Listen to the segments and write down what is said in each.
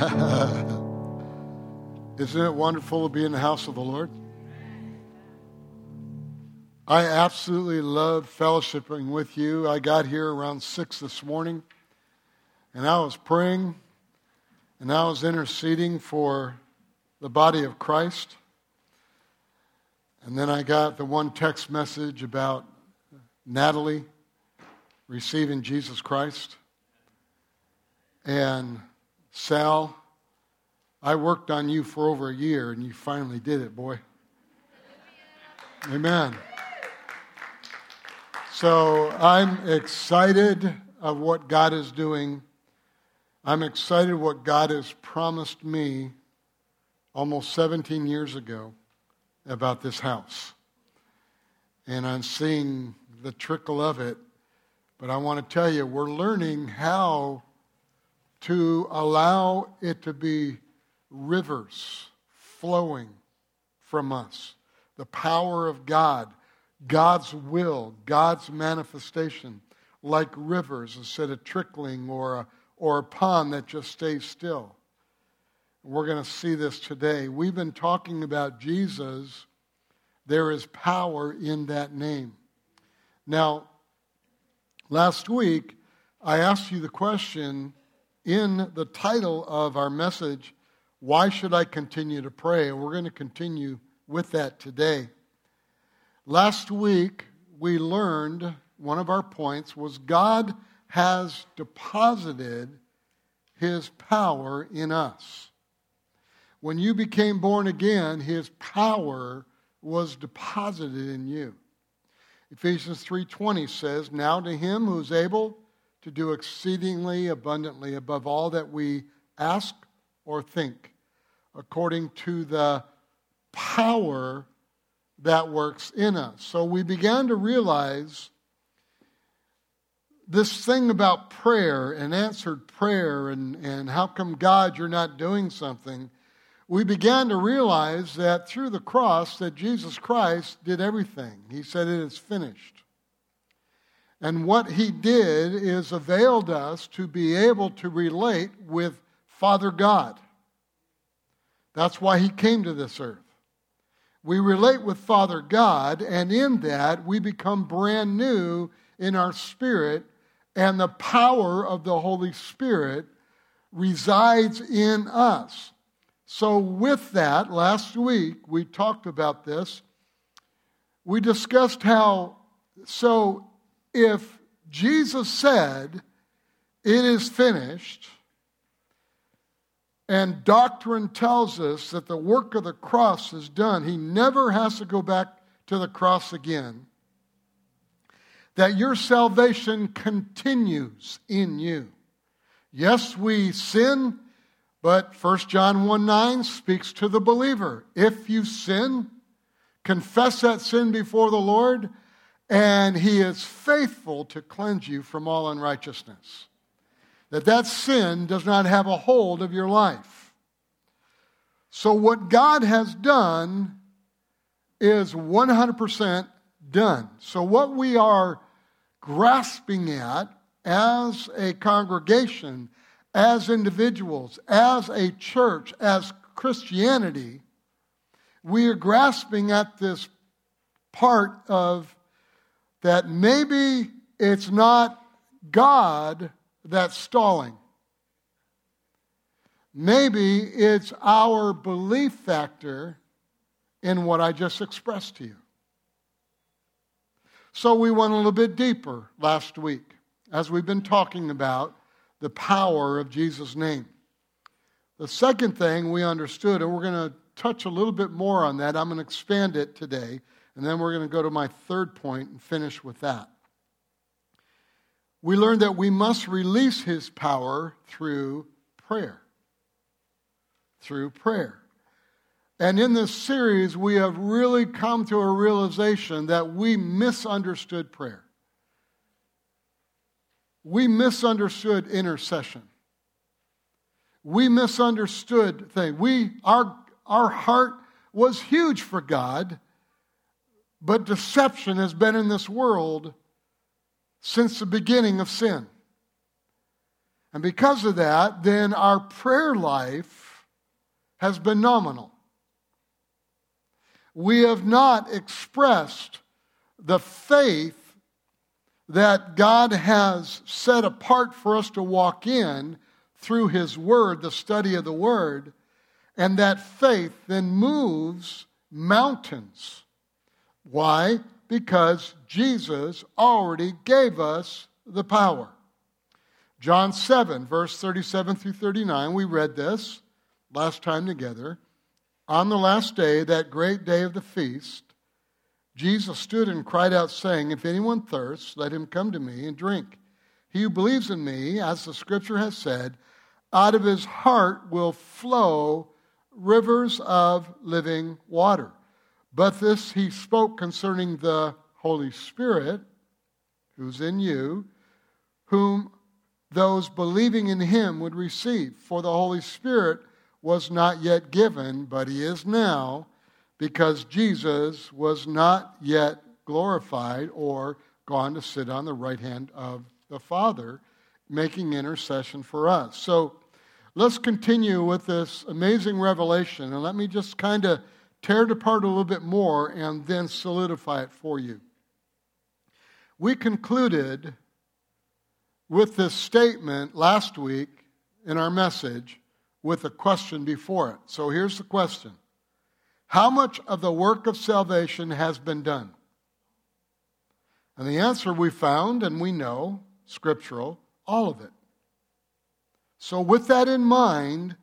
Isn't it wonderful to be in the house of the Lord? I absolutely love fellowshipping with you. I got here around 6 this morning, and I was praying, and I was interceding for the body of Christ. And then I got the one text message about Natalie receiving Jesus Christ. And Sal, I worked on you for over a year, and you finally did it, boy. Amen. So I'm excited of what God is doing. I'm excited what God has promised me almost 17 years ago about this house. And I'm seeing the trickle of it. But I want to tell you, we're learning how to allow it to be rivers flowing from us. The power of God God's will, God's manifestation, like rivers instead of trickling or a, or a pond that just stays still. We're going to see this today. We've been talking about Jesus. There is power in that name. Now, last week, I asked you the question in the title of our message, Why Should I Continue to Pray? And we're going to continue with that today. Last week, we learned one of our points was God has deposited his power in us. When you became born again, his power was deposited in you. Ephesians 3:20 says, "Now to him who is able to do exceedingly abundantly above all that we ask or think, according to the power that works in us. So we began to realize this thing about prayer and answered prayer and, and how come, God, you're not doing something. We began to realize that through the cross that Jesus Christ did everything. He said it is finished. And what he did is availed us to be able to relate with Father God. That's why he came to this earth. We relate with Father God, and in that we become brand new in our spirit, and the power of the Holy Spirit resides in us. So, with that, last week we talked about this. We discussed how, so if Jesus said, It is finished, and doctrine tells us that the work of the cross is done. He never has to go back to the cross again. That your salvation continues in you. Yes, we sin, but 1 John 1 9 speaks to the believer. If you sin, confess that sin before the Lord, and He is faithful to cleanse you from all unrighteousness that that sin does not have a hold of your life. So, what God has done is 100% done. So, what we are grasping at as a congregation, as individuals, as a church, as Christianity, we are grasping at this part of that maybe it's not God that's stalling. Maybe it's our belief factor in what I just expressed to you. So we went a little bit deeper last week as we've been talking about the power of Jesus' name. The second thing we understood, and we're going to touch a little bit more on that, I'm going to expand it today, and then we're going to go to my third point and finish with that we learned that we must release his power through prayer. Through prayer. And in this series, we have really come to a realization that we misunderstood prayer. We misunderstood intercession. We misunderstood things. We, our, our heart was huge for God, but deception has been in this world since the beginning of sin. And because of that, then our prayer life has been nominal. We have not expressed the faith that God has set apart for us to walk in through His Word, the study of the Word, and that faith then moves mountains. Why? Because Jesus already gave us the power. John 7, verse 37 through 39, we read this last time together. On the last day, that great day of the feast, Jesus stood and cried out, saying, If anyone thirsts, let him come to me and drink. He who believes in me, as the scripture has said, out of his heart will flow rivers of living water. But this he spoke concerning the Holy Spirit, who's in you, whom those believing in him would receive. For the Holy Spirit was not yet given, but he is now because Jesus was not yet glorified or gone to sit on the right hand of the Father, making intercession for us. So let's continue with this amazing revelation, and let me just kind of tear it apart a little bit more and then solidify it for you. We concluded with this statement last week in our message with a question before it. So here's the question how much of the work of salvation has been done? And the answer we found, and we know, scriptural, all of it. So, with that in mind,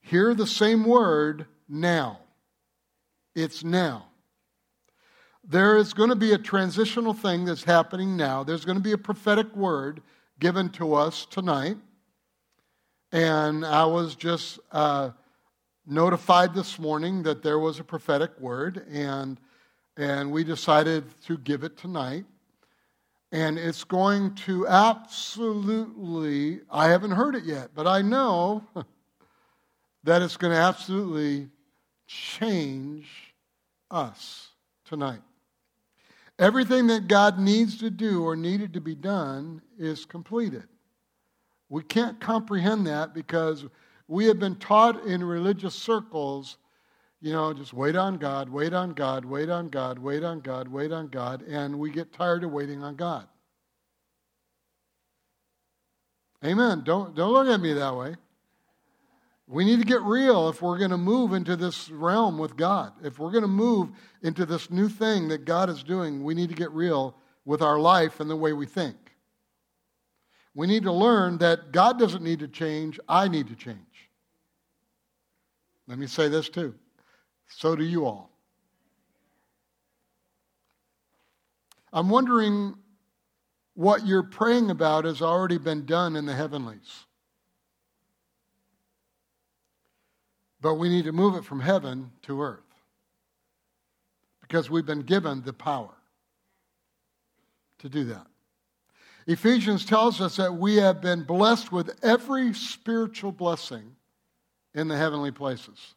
hear the same word now. It's now. There is going to be a transitional thing that's happening now. There's going to be a prophetic word given to us tonight. And I was just uh, notified this morning that there was a prophetic word, and, and we decided to give it tonight. And it's going to absolutely, I haven't heard it yet, but I know that it's going to absolutely change us tonight. Everything that God needs to do or needed to be done is completed. We can't comprehend that because we have been taught in religious circles, you know, just wait on God, wait on God, wait on God, wait on God, wait on God, and we get tired of waiting on God. Amen. Don't, don't look at me that way. We need to get real if we're going to move into this realm with God. If we're going to move into this new thing that God is doing, we need to get real with our life and the way we think. We need to learn that God doesn't need to change, I need to change. Let me say this too. So do you all. I'm wondering what you're praying about has already been done in the heavenlies. But we need to move it from heaven to earth because we've been given the power to do that. Ephesians tells us that we have been blessed with every spiritual blessing in the heavenly places.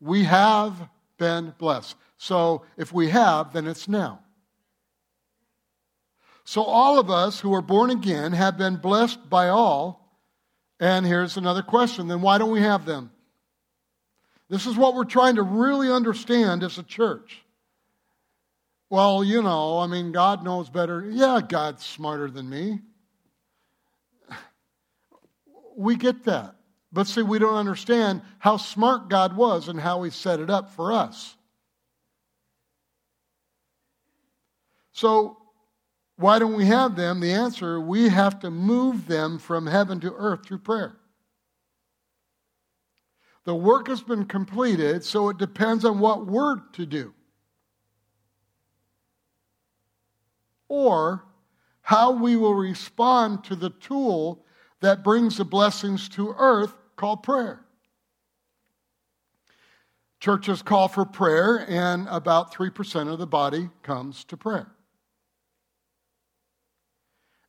We have been blessed. So if we have, then it's now. So all of us who are born again have been blessed by all. And here's another question then why don't we have them? This is what we're trying to really understand as a church. Well, you know, I mean, God knows better. Yeah, God's smarter than me. We get that. But see, we don't understand how smart God was and how He set it up for us. So, why don't we have them? The answer we have to move them from heaven to earth through prayer. The work has been completed, so it depends on what we're to do. Or how we will respond to the tool that brings the blessings to earth called prayer. Churches call for prayer, and about 3% of the body comes to prayer.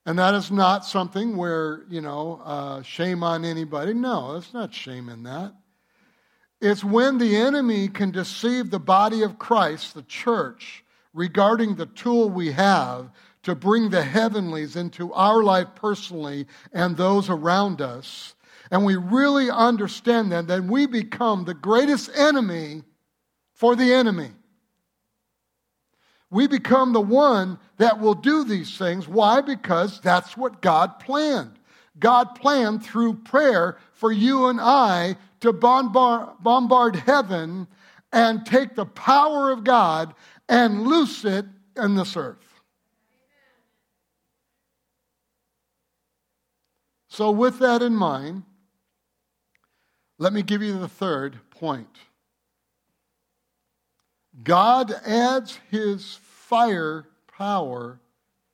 And that is not something where, you know, uh, shame on anybody. No, it's not shame in that. It's when the enemy can deceive the body of Christ, the church, regarding the tool we have to bring the heavenlies into our life personally and those around us, and we really understand that, then we become the greatest enemy for the enemy. We become the one that will do these things. Why? Because that's what God planned. God planned through prayer for you and I to bombard, bombard heaven and take the power of God and loose it in this earth. So, with that in mind, let me give you the third point. God adds his fire power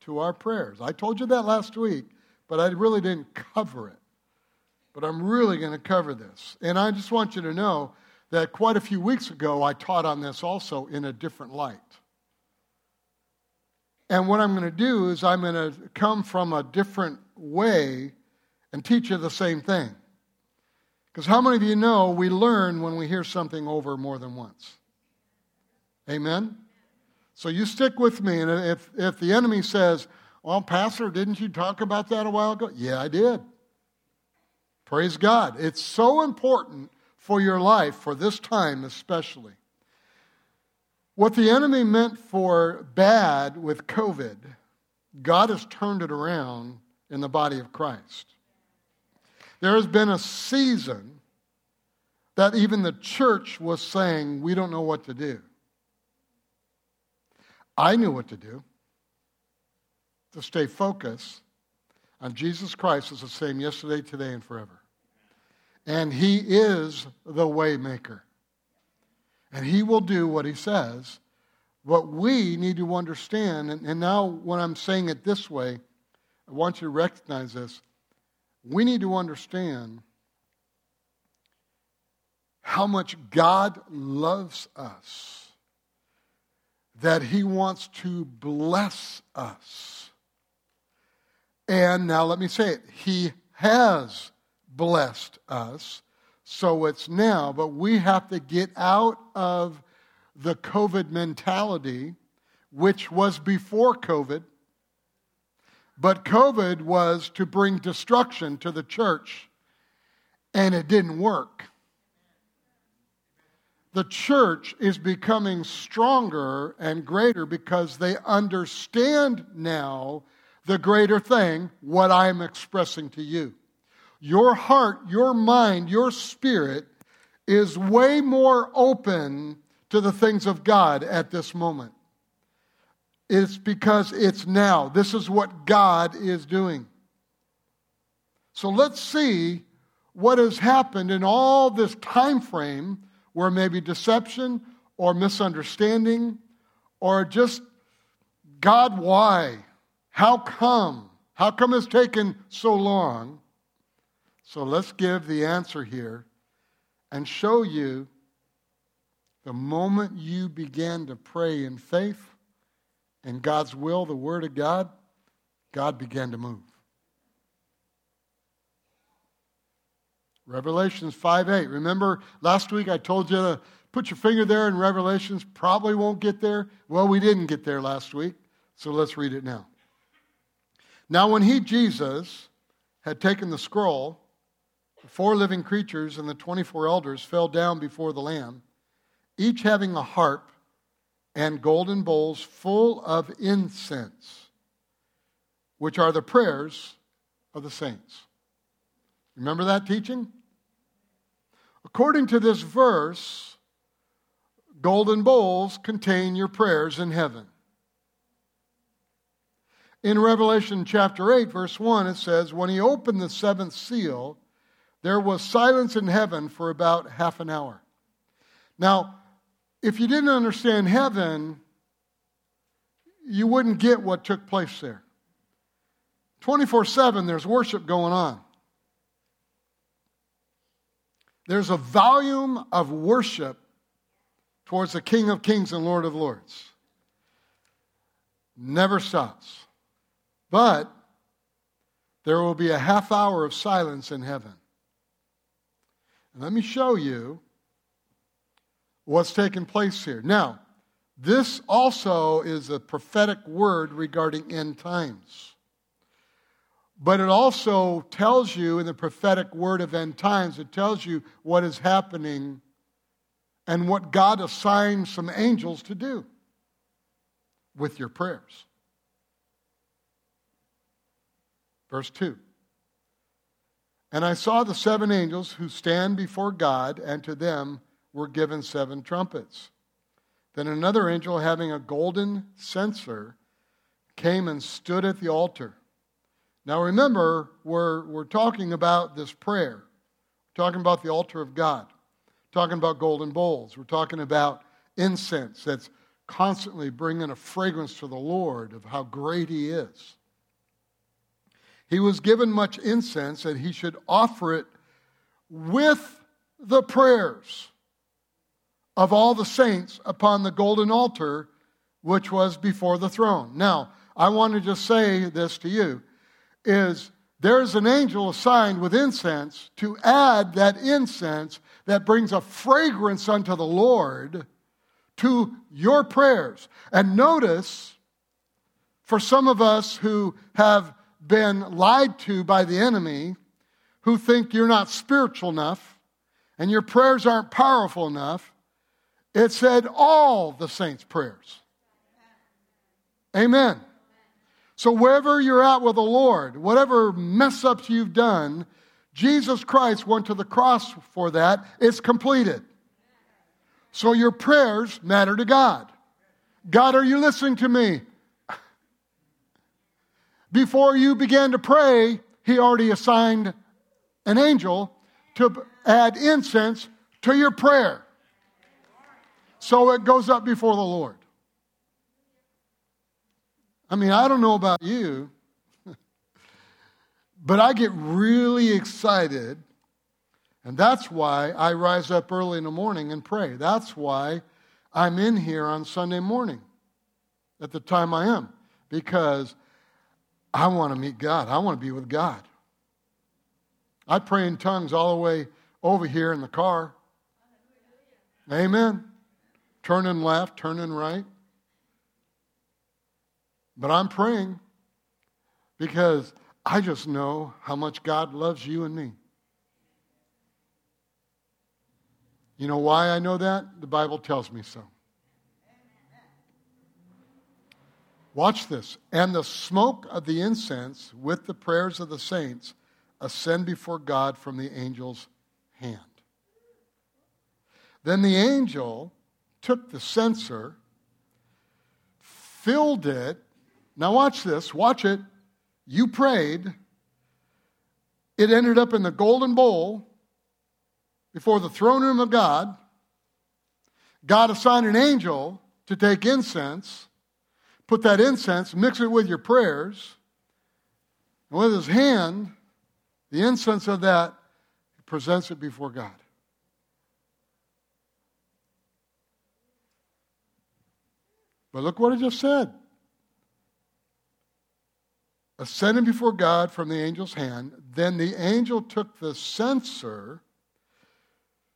to our prayers. I told you that last week, but I really didn't cover it. But I'm really going to cover this. And I just want you to know that quite a few weeks ago, I taught on this also in a different light. And what I'm going to do is I'm going to come from a different way and teach you the same thing. Because how many of you know we learn when we hear something over more than once? Amen? So you stick with me. And if, if the enemy says, Well, Pastor, didn't you talk about that a while ago? Yeah, I did. Praise God. It's so important for your life, for this time especially. What the enemy meant for bad with COVID, God has turned it around in the body of Christ. There has been a season that even the church was saying, we don't know what to do. I knew what to do to stay focused on Jesus Christ is the same yesterday, today, and forever. And he is the waymaker. And he will do what he says. What we need to understand, and, and now when I'm saying it this way, I want you to recognize this. We need to understand how much God loves us, that He wants to bless us. And now let me say it He has blessed us. So it's now, but we have to get out of the COVID mentality, which was before COVID. But COVID was to bring destruction to the church, and it didn't work. The church is becoming stronger and greater because they understand now the greater thing, what I'm expressing to you. Your heart, your mind, your spirit is way more open to the things of God at this moment. It's because it's now. This is what God is doing. So let's see what has happened in all this time frame where maybe deception or misunderstanding or just God, why? How come? How come it's taken so long? So let's give the answer here and show you the moment you began to pray in faith and God's will, the Word of God, God began to move. Revelations 5 8. Remember last week I told you to put your finger there in Revelations, probably won't get there. Well, we didn't get there last week, so let's read it now. Now, when he, Jesus, had taken the scroll, the four living creatures and the 24 elders fell down before the Lamb, each having a harp and golden bowls full of incense, which are the prayers of the saints. Remember that teaching? According to this verse, golden bowls contain your prayers in heaven. In Revelation chapter 8, verse 1, it says, When he opened the seventh seal, there was silence in heaven for about half an hour. Now, if you didn't understand heaven, you wouldn't get what took place there. 24 7, there's worship going on. There's a volume of worship towards the King of Kings and Lord of Lords. Never stops. But there will be a half hour of silence in heaven. And let me show you what's taking place here. Now, This also is a prophetic word regarding end times. But it also tells you in the prophetic word of end times, it tells you what is happening and what God assigned some angels to do with your prayers. Verse 2 And I saw the seven angels who stand before God, and to them were given seven trumpets. Then another angel, having a golden censer, came and stood at the altar. Now remember, we're, we're talking about this prayer. We're talking about the altar of God. We're talking about golden bowls. We're talking about incense that's constantly bringing a fragrance to the Lord of how great He is. He was given much incense and he should offer it with the prayers of all the saints upon the golden altar which was before the throne. Now, I want to just say this to you is there's an angel assigned with incense to add that incense that brings a fragrance unto the Lord to your prayers. And notice, for some of us who have been lied to by the enemy, who think you're not spiritual enough and your prayers aren't powerful enough, it said all the saints' prayers. Amen. So, wherever you're at with the Lord, whatever mess ups you've done, Jesus Christ went to the cross for that. It's completed. So, your prayers matter to God. God, are you listening to me? Before you began to pray, He already assigned an angel to add incense to your prayer. So it goes up before the Lord. I mean, I don't know about you, but I get really excited. And that's why I rise up early in the morning and pray. That's why I'm in here on Sunday morning at the time I am, because I want to meet God. I want to be with God. I pray in tongues all the way over here in the car. Amen. Turning left, turning right. But I'm praying because I just know how much God loves you and me. You know why I know that? The Bible tells me so. Watch this. And the smoke of the incense with the prayers of the saints ascend before God from the angel's hand. Then the angel took the censer, filled it now, watch this. Watch it. You prayed. It ended up in the golden bowl before the throne room of God. God assigned an angel to take incense, put that incense, mix it with your prayers, and with his hand, the incense of that, he presents it before God. But look what I just said ascended before God from the angel's hand. Then the angel took the censer,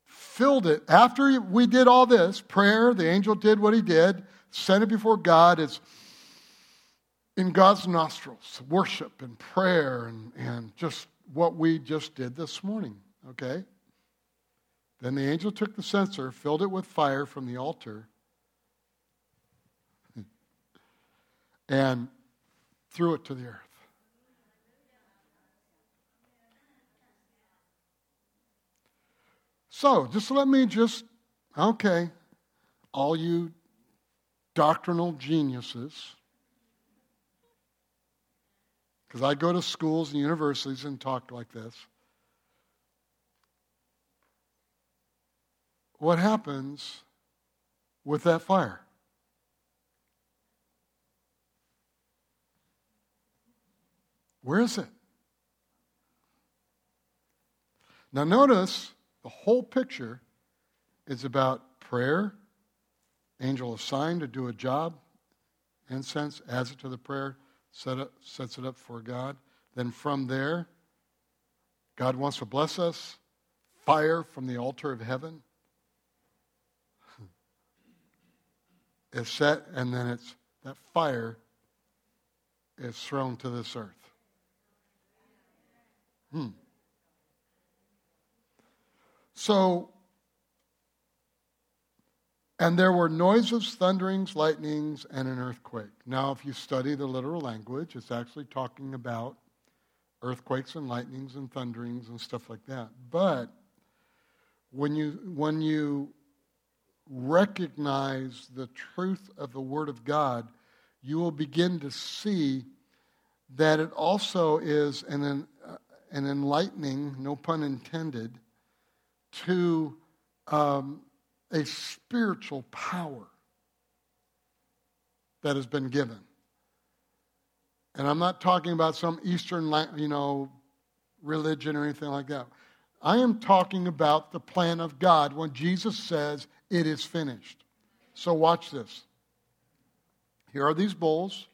filled it. After we did all this prayer, the angel did what he did, sent it before God. It's in God's nostrils, worship and prayer and, and just what we just did this morning, okay? Then the angel took the censer, filled it with fire from the altar, and threw it to the earth. So, just let me just, okay, all you doctrinal geniuses, because I go to schools and universities and talk like this. What happens with that fire? Where is it? Now, notice the whole picture is about prayer, angel assigned to do a job, incense, adds it to the prayer, set it, sets it up for God. Then from there, God wants to bless us, fire from the altar of heaven. is set, and then it's that fire is thrown to this earth. Hmm. So, and there were noises, thunderings, lightnings, and an earthquake. Now, if you study the literal language, it's actually talking about earthquakes and lightnings and thunderings and stuff like that. But when you, when you recognize the truth of the Word of God, you will begin to see that it also is an, an enlightening, no pun intended, to um, a spiritual power that has been given. And I'm not talking about some Eastern, you know, religion or anything like that. I am talking about the plan of God when Jesus says, It is finished. So watch this. Here are these bowls.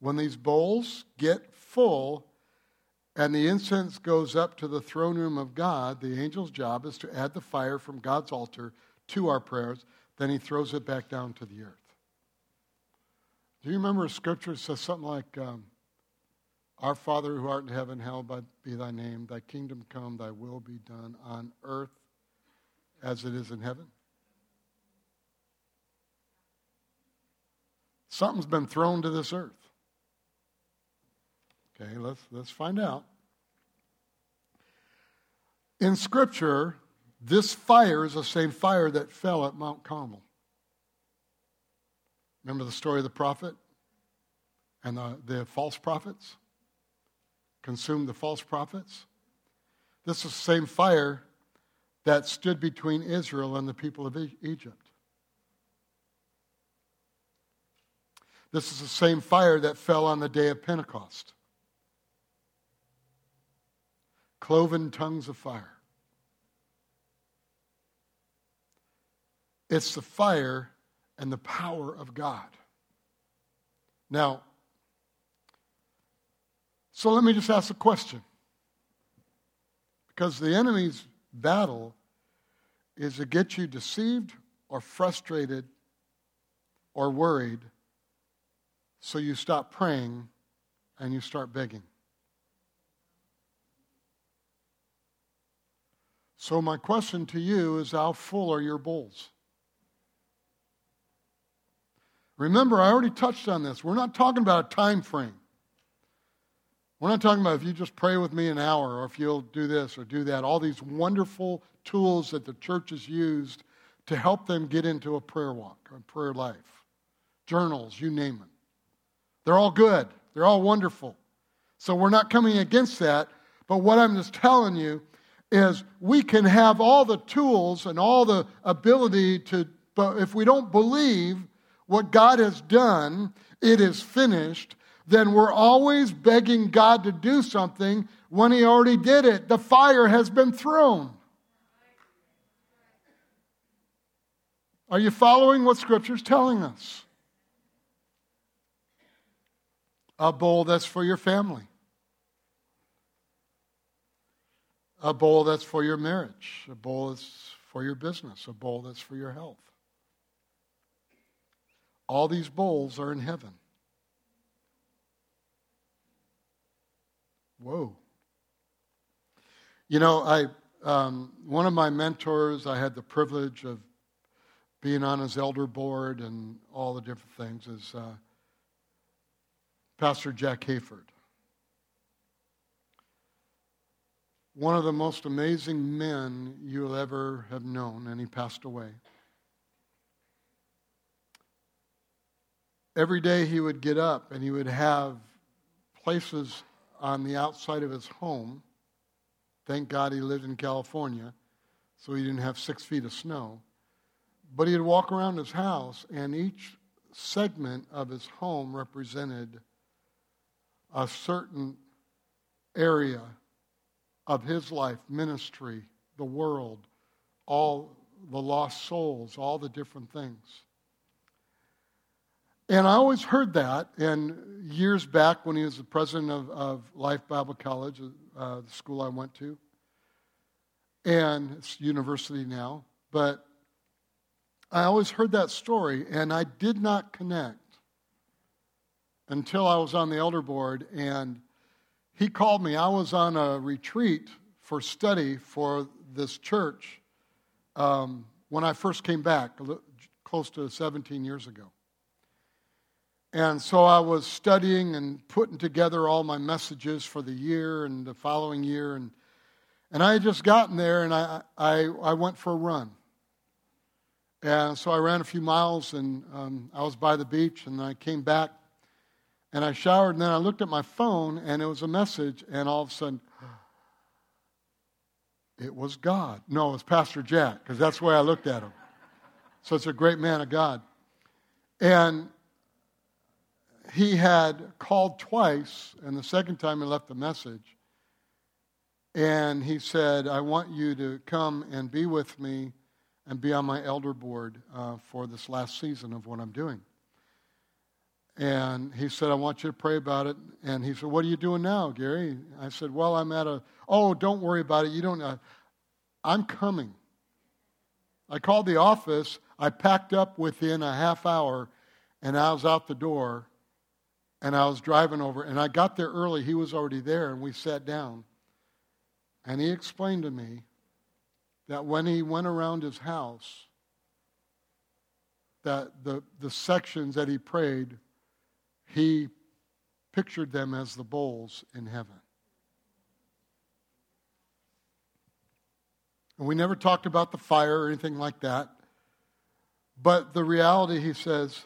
When these bowls get full and the incense goes up to the throne room of God, the angel's job is to add the fire from God's altar to our prayers. Then he throws it back down to the earth. Do you remember a scripture says something like, um, Our Father who art in heaven, hallowed be thy name, thy kingdom come, thy will be done on earth as it is in heaven? Something's been thrown to this earth. Okay, let's, let's find out. In Scripture, this fire is the same fire that fell at Mount Carmel. Remember the story of the prophet and the, the false prophets? Consumed the false prophets? This is the same fire that stood between Israel and the people of Egypt. This is the same fire that fell on the day of Pentecost. Cloven tongues of fire. It's the fire and the power of God. Now, so let me just ask a question. Because the enemy's battle is to get you deceived or frustrated or worried so you stop praying and you start begging. So, my question to you is how full are your bowls? Remember, I already touched on this. We're not talking about a time frame. We're not talking about if you just pray with me an hour or if you'll do this or do that. All these wonderful tools that the church has used to help them get into a prayer walk, a prayer life. Journals, you name them. They're all good, they're all wonderful. So we're not coming against that. But what I'm just telling you is we can have all the tools and all the ability to, but if we don't believe what God has done, it is finished, then we're always begging God to do something when He already did it. The fire has been thrown. Are you following what Scripture is telling us? A bowl that's for your family, a bowl that's for your marriage, a bowl that's for your business, a bowl that's for your health. All these bowls are in heaven. Whoa. You know, I um, one of my mentors, I had the privilege of being on his elder board and all the different things, is uh, Pastor Jack Hayford. One of the most amazing men you'll ever have known, and he passed away. Every day he would get up and he would have places on the outside of his home. Thank God he lived in California, so he didn't have six feet of snow. But he'd walk around his house, and each segment of his home represented a certain area of his life, ministry, the world, all the lost souls, all the different things. And I always heard that. And years back, when he was the president of, of Life Bible College, uh, the school I went to, and it's university now, but I always heard that story, and I did not connect until I was on the elder board, and he called me. I was on a retreat for study for this church um, when I first came back, close to 17 years ago. And so I was studying and putting together all my messages for the year and the following year. And, and I had just gotten there and I, I, I went for a run. And so I ran a few miles and um, I was by the beach and I came back and I showered and then I looked at my phone and it was a message and all of a sudden, it was God. No, it was Pastor Jack because that's the way I looked at him. Such a great man of God. And he had called twice, and the second time he left a message. And he said, I want you to come and be with me and be on my elder board uh, for this last season of what I'm doing. And he said, I want you to pray about it. And he said, What are you doing now, Gary? I said, Well, I'm at a, oh, don't worry about it. You don't, uh, I'm coming. I called the office. I packed up within a half hour, and I was out the door and I was driving over, and I got there early. He was already there, and we sat down. And he explained to me that when he went around his house, that the, the sections that he prayed, he pictured them as the bowls in heaven. And we never talked about the fire or anything like that. But the reality, he says,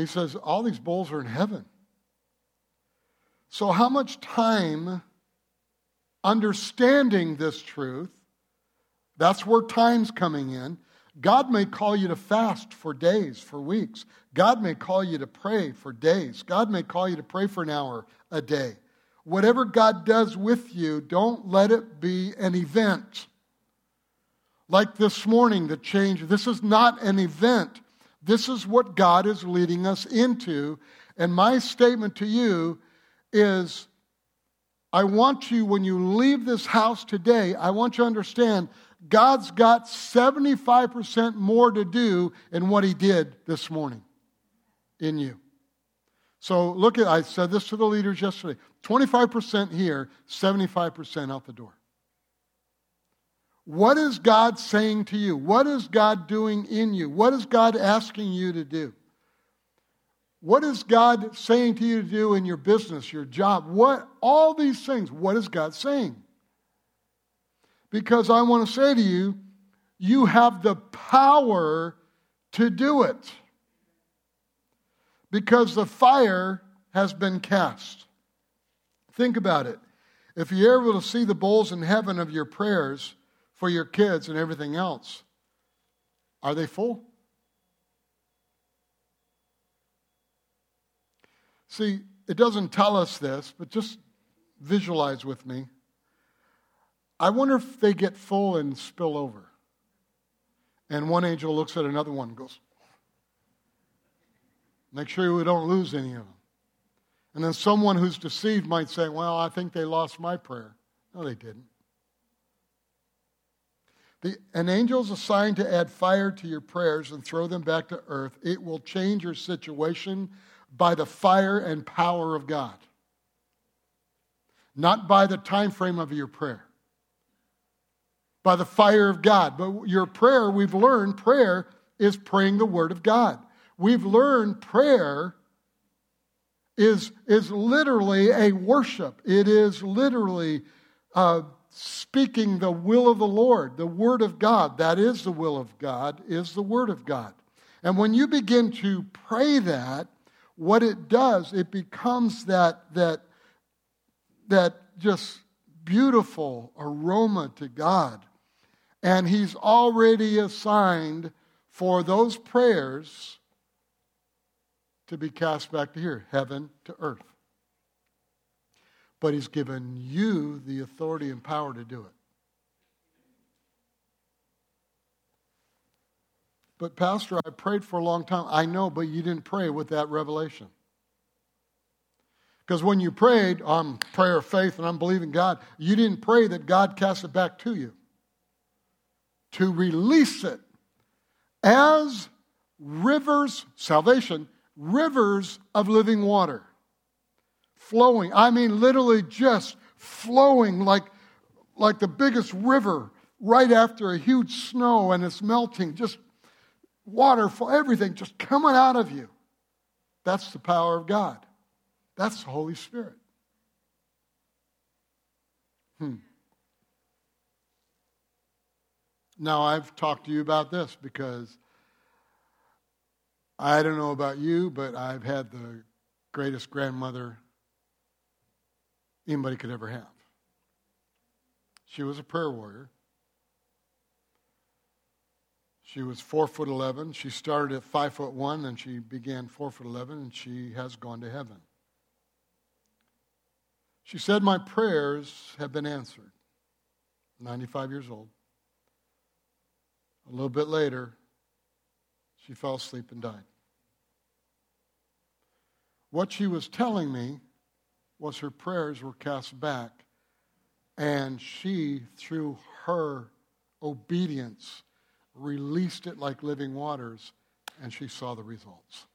he says, all these bowls are in heaven. So, how much time understanding this truth? That's where time's coming in. God may call you to fast for days, for weeks. God may call you to pray for days. God may call you to pray for an hour a day. Whatever God does with you, don't let it be an event. Like this morning, the change, this is not an event. This is what God is leading us into. And my statement to you is I want you, when you leave this house today, I want you to understand God's got 75% more to do in what He did this morning in you. So look at, I said this to the leaders yesterday 25% here, 75% out the door. What is God saying to you? What is God doing in you? What is God asking you to do? What is God saying to you to do in your business, your job? What all these things, what is God saying? Because I want to say to you, you have the power to do it. Because the fire has been cast. Think about it. If you're able to see the bowls in heaven of your prayers, for your kids and everything else. Are they full? See, it doesn't tell us this, but just visualize with me. I wonder if they get full and spill over. And one angel looks at another one and goes, Make sure we don't lose any of them. And then someone who's deceived might say, Well, I think they lost my prayer. No, they didn't. The, an angel is assigned to add fire to your prayers and throw them back to earth. It will change your situation by the fire and power of God, not by the time frame of your prayer. By the fire of God. But your prayer, we've learned prayer is praying the word of God. We've learned prayer is, is literally a worship. It is literally uh, speaking the will of the Lord, the Word of God. That is the will of God, is the Word of God. And when you begin to pray that, what it does, it becomes that, that, that just beautiful aroma to God. And He's already assigned for those prayers to be cast back to here, heaven to earth but He's given you the authority and power to do it. But, Pastor, I prayed for a long time. I know, but you didn't pray with that revelation. Because when you prayed on prayer of faith and I'm believing God, you didn't pray that God cast it back to you. To release it as rivers, salvation, rivers of living water. Flowing. I mean, literally just flowing like, like the biggest river right after a huge snow and it's melting. Just waterfall, everything just coming out of you. That's the power of God. That's the Holy Spirit. Hmm. Now, I've talked to you about this because I don't know about you, but I've had the greatest grandmother anybody could ever have. She was a prayer warrior. She was four foot eleven. She started at five foot one, and she began four foot eleven, and she has gone to heaven. She said, My prayers have been answered. 95 years old. A little bit later, she fell asleep and died. What she was telling me was her prayers were cast back, and she, through her obedience, released it like living waters, and she saw the results.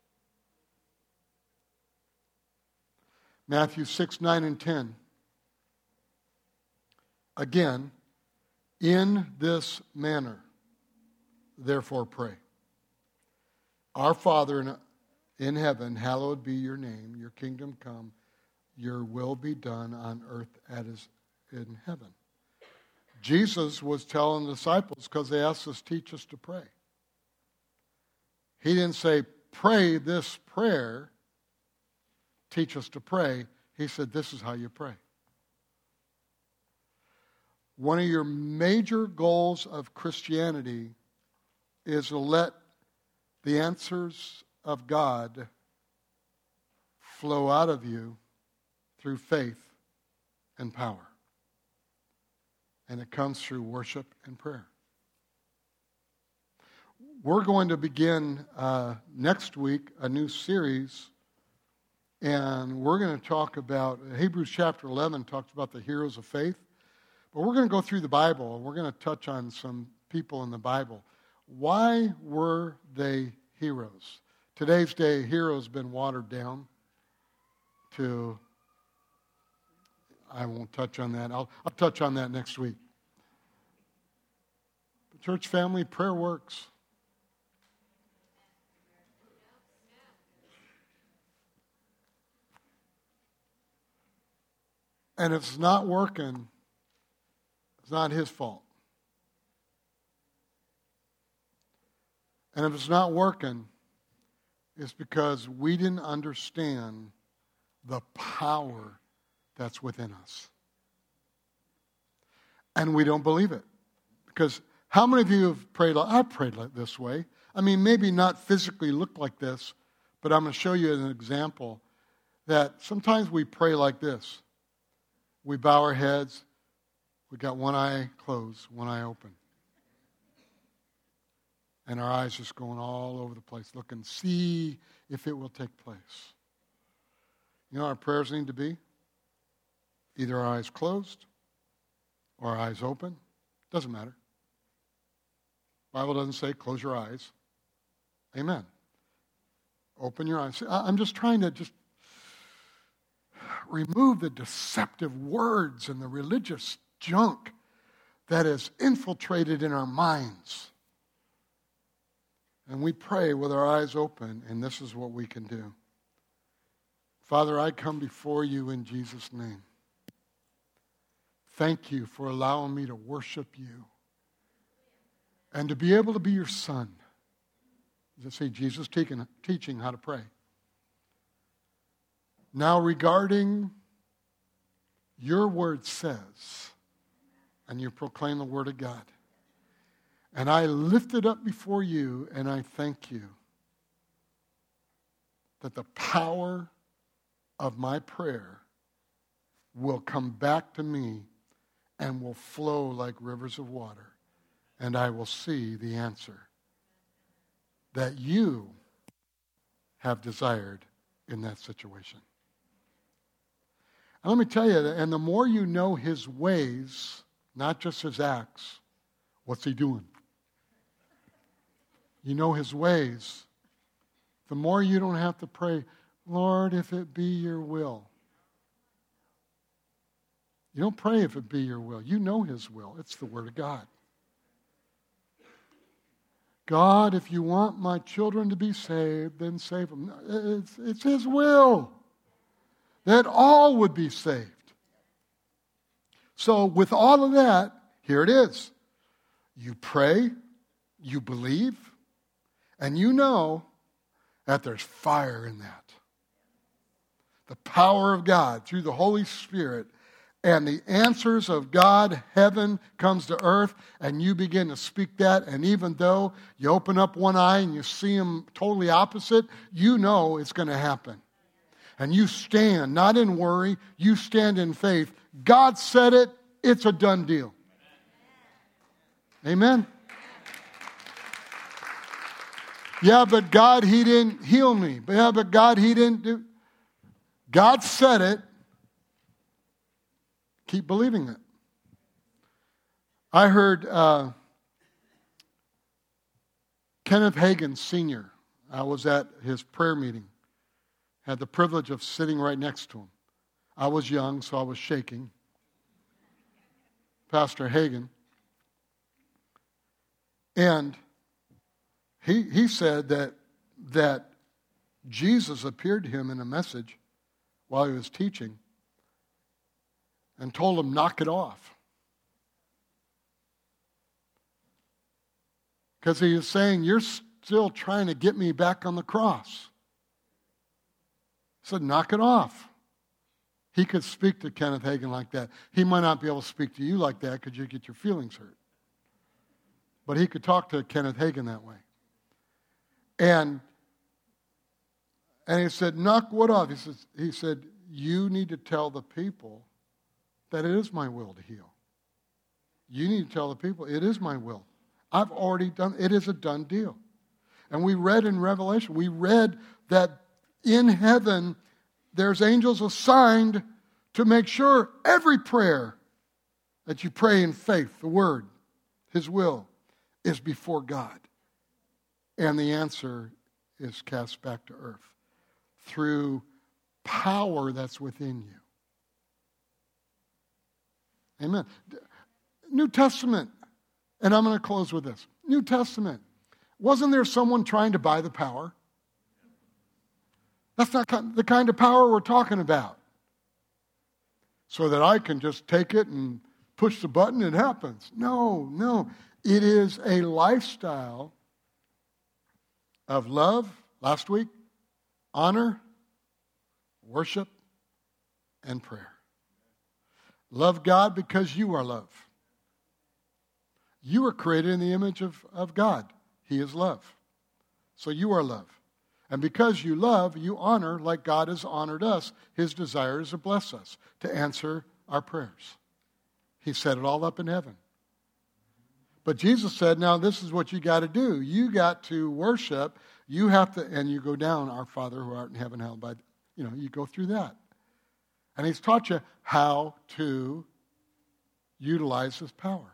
Matthew 6, 9, and 10. Again, in this manner, therefore pray. Our Father in, in heaven, hallowed be your name, your kingdom come, your will be done on earth as in heaven. Jesus was telling the disciples because they asked us, teach us to pray. He didn't say, pray this prayer, teach us to pray. He said, this is how you pray. One of your major goals of Christianity is to let the answers of God flow out of you through faith and power. And it comes through worship and prayer. We're going to begin uh, next week a new series, and we're going to talk about Hebrews chapter 11 talks about the heroes of faith. But we're going to go through the Bible, and we're going to touch on some people in the Bible. Why were they heroes? Today's day, heroes been watered down to, I won't touch on that. I'll, I'll touch on that next week. Church family, prayer works. And if it's not working, it's not his fault. And if it's not working, it's because we didn't understand the power that's within us. And we don't believe it. Because how many of you have prayed like I've prayed like this way? I mean, maybe not physically look like this, but I'm going to show you an example that sometimes we pray like this. We bow our heads, we got one eye closed, one eye open. And our eyes just going all over the place, looking, see if it will take place. You know our prayers need to be? Either our eyes closed or our eyes open. Doesn't matter. Bible doesn't say close your eyes. Amen. Open your eyes. I'm just trying to just remove the deceptive words and the religious junk that is infiltrated in our minds. And we pray with our eyes open, and this is what we can do. Father, I come before you in Jesus' name. Thank you for allowing me to worship you and to be able to be your son. I say, Jesus teaching, teaching how to pray. Now, regarding your word says, and you proclaim the Word of God. And I lift it up before you and I thank you that the power of my prayer will come back to me and will flow like rivers of water. And I will see the answer that you have desired in that situation. And let me tell you, and the more you know his ways, not just his acts. What's he doing? you know his ways, the more you don't have to pray, Lord, if it be your will. You don't pray if it be your will. You know his will. It's the word of God. God, if you want my children to be saved, then save them. It's, it's His will that all would be saved. So, with all of that, here it is. You pray, you believe, and you know that there's fire in that. The power of God through the Holy Spirit and the answers of God, heaven comes to earth, and you begin to speak that. And even though you open up one eye and you see them totally opposite, you know it's going to happen. And you stand, not in worry, you stand in faith. God said it, it's a done deal. Amen. Yeah, but God, He didn't heal me. Yeah, but God, He didn't do. God said it, Keep believing it. I heard uh, Kenneth Hagin Sr., I was at his prayer meeting, had the privilege of sitting right next to him. I was young, so I was shaking. Pastor Hagin. And he, he said that, that Jesus appeared to him in a message while he was teaching and told him, knock it off. Because he is saying, You're still trying to get me back on the cross. He said, Knock it off. He could speak to Kenneth Hagin like that. He might not be able to speak to you like that because you get your feelings hurt. But he could talk to Kenneth Hagin that way. And and he said, knock what off? He, says, he said, you need to tell the people that it is my will to heal. You need to tell the people, it is my will. I've already done it is a done deal. And we read in Revelation, we read that in heaven there's angels assigned to make sure every prayer that you pray in faith, the word, his will, is before God. And the answer is cast back to earth through power that's within you. Amen. New Testament, and I'm going to close with this. New Testament. Wasn't there someone trying to buy the power? That's not the kind of power we're talking about. So that I can just take it and push the button, it happens. No, no. It is a lifestyle of love, last week, honor, worship, and prayer. Love God because you are love. You were created in the image of, of God. He is love. So you are love. And because you love, you honor like God has honored us. His desire is to bless us, to answer our prayers. He set it all up in heaven. But Jesus said, now this is what you got to do. You got to worship. You have to, and you go down, our Father who art in heaven, held by, you know, you go through that. And he's taught you how to utilize his power.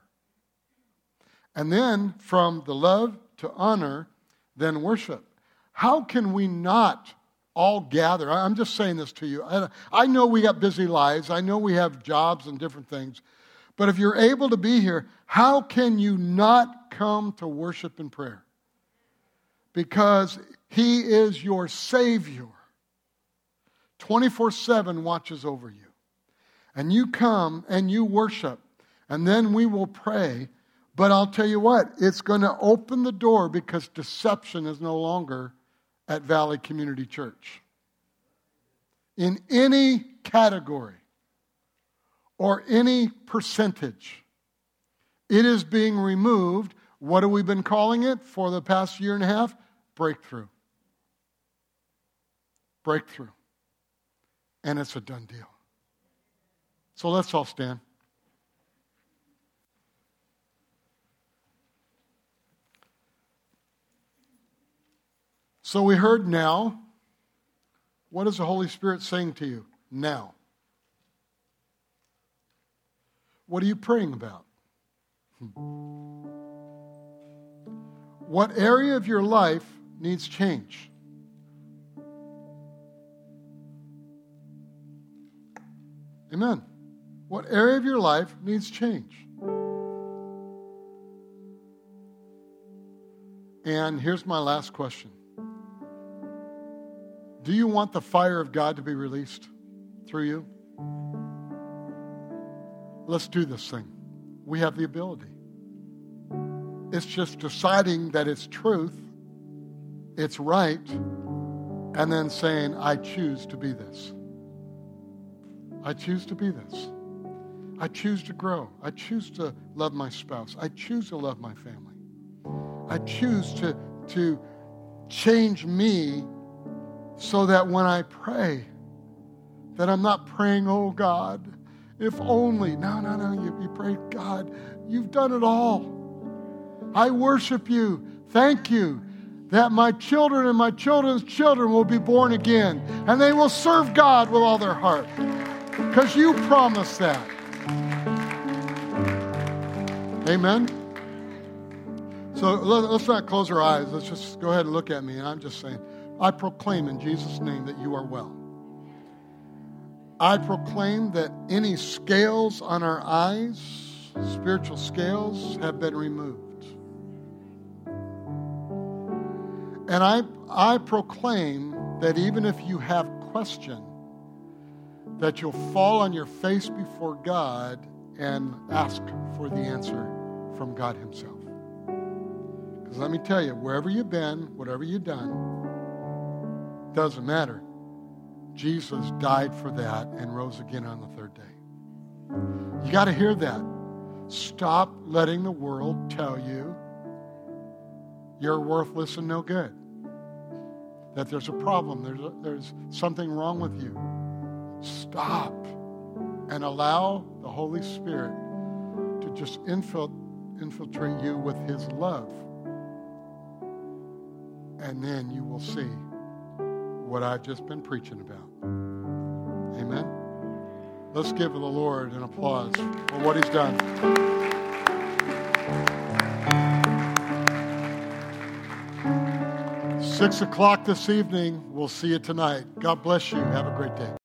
And then from the love to honor, then worship. How can we not all gather? I'm just saying this to you. I know we got busy lives, I know we have jobs and different things. But if you're able to be here, how can you not come to worship and prayer? Because he is your Savior. 24 7 watches over you. And you come and you worship, and then we will pray. But I'll tell you what, it's going to open the door because deception is no longer at Valley Community Church. In any category or any percentage, it is being removed. What have we been calling it for the past year and a half? Breakthrough. Breakthrough and it's a done deal. So let's all stand. So we heard now. What is the Holy Spirit saying to you now? What are you praying about? Hmm. What area of your life needs change? Amen. What area of your life needs change? And here's my last question Do you want the fire of God to be released through you? Let's do this thing. We have the ability. It's just deciding that it's truth, it's right, and then saying, I choose to be this. I choose to be this. I choose to grow. I choose to love my spouse. I choose to love my family. I choose to, to change me so that when I pray, that I'm not praying, oh God, if only. No, no, no. You, you pray, God, you've done it all. I worship you. Thank you that my children and my children's children will be born again and they will serve God with all their heart because you promised that. Amen. So let's not close our eyes. Let's just go ahead and look at me. And I'm just saying, I proclaim in Jesus' name that you are well. I proclaim that any scales on our eyes, spiritual scales, have been removed. And I, I proclaim that even if you have question, that you'll fall on your face before God and ask for the answer from God Himself. Because let me tell you, wherever you've been, whatever you've done, doesn't matter. Jesus died for that and rose again on the third day. You got to hear that. Stop letting the world tell you you're worthless and no good that there's a problem, there's, a, there's something wrong with you. Stop and allow the Holy Spirit to just infiltrate you with His love. And then you will see what I've just been preaching about. Amen. Let's give the Lord an applause for what He's done. Six o'clock this evening. We'll see you tonight. God bless you. Have a great day.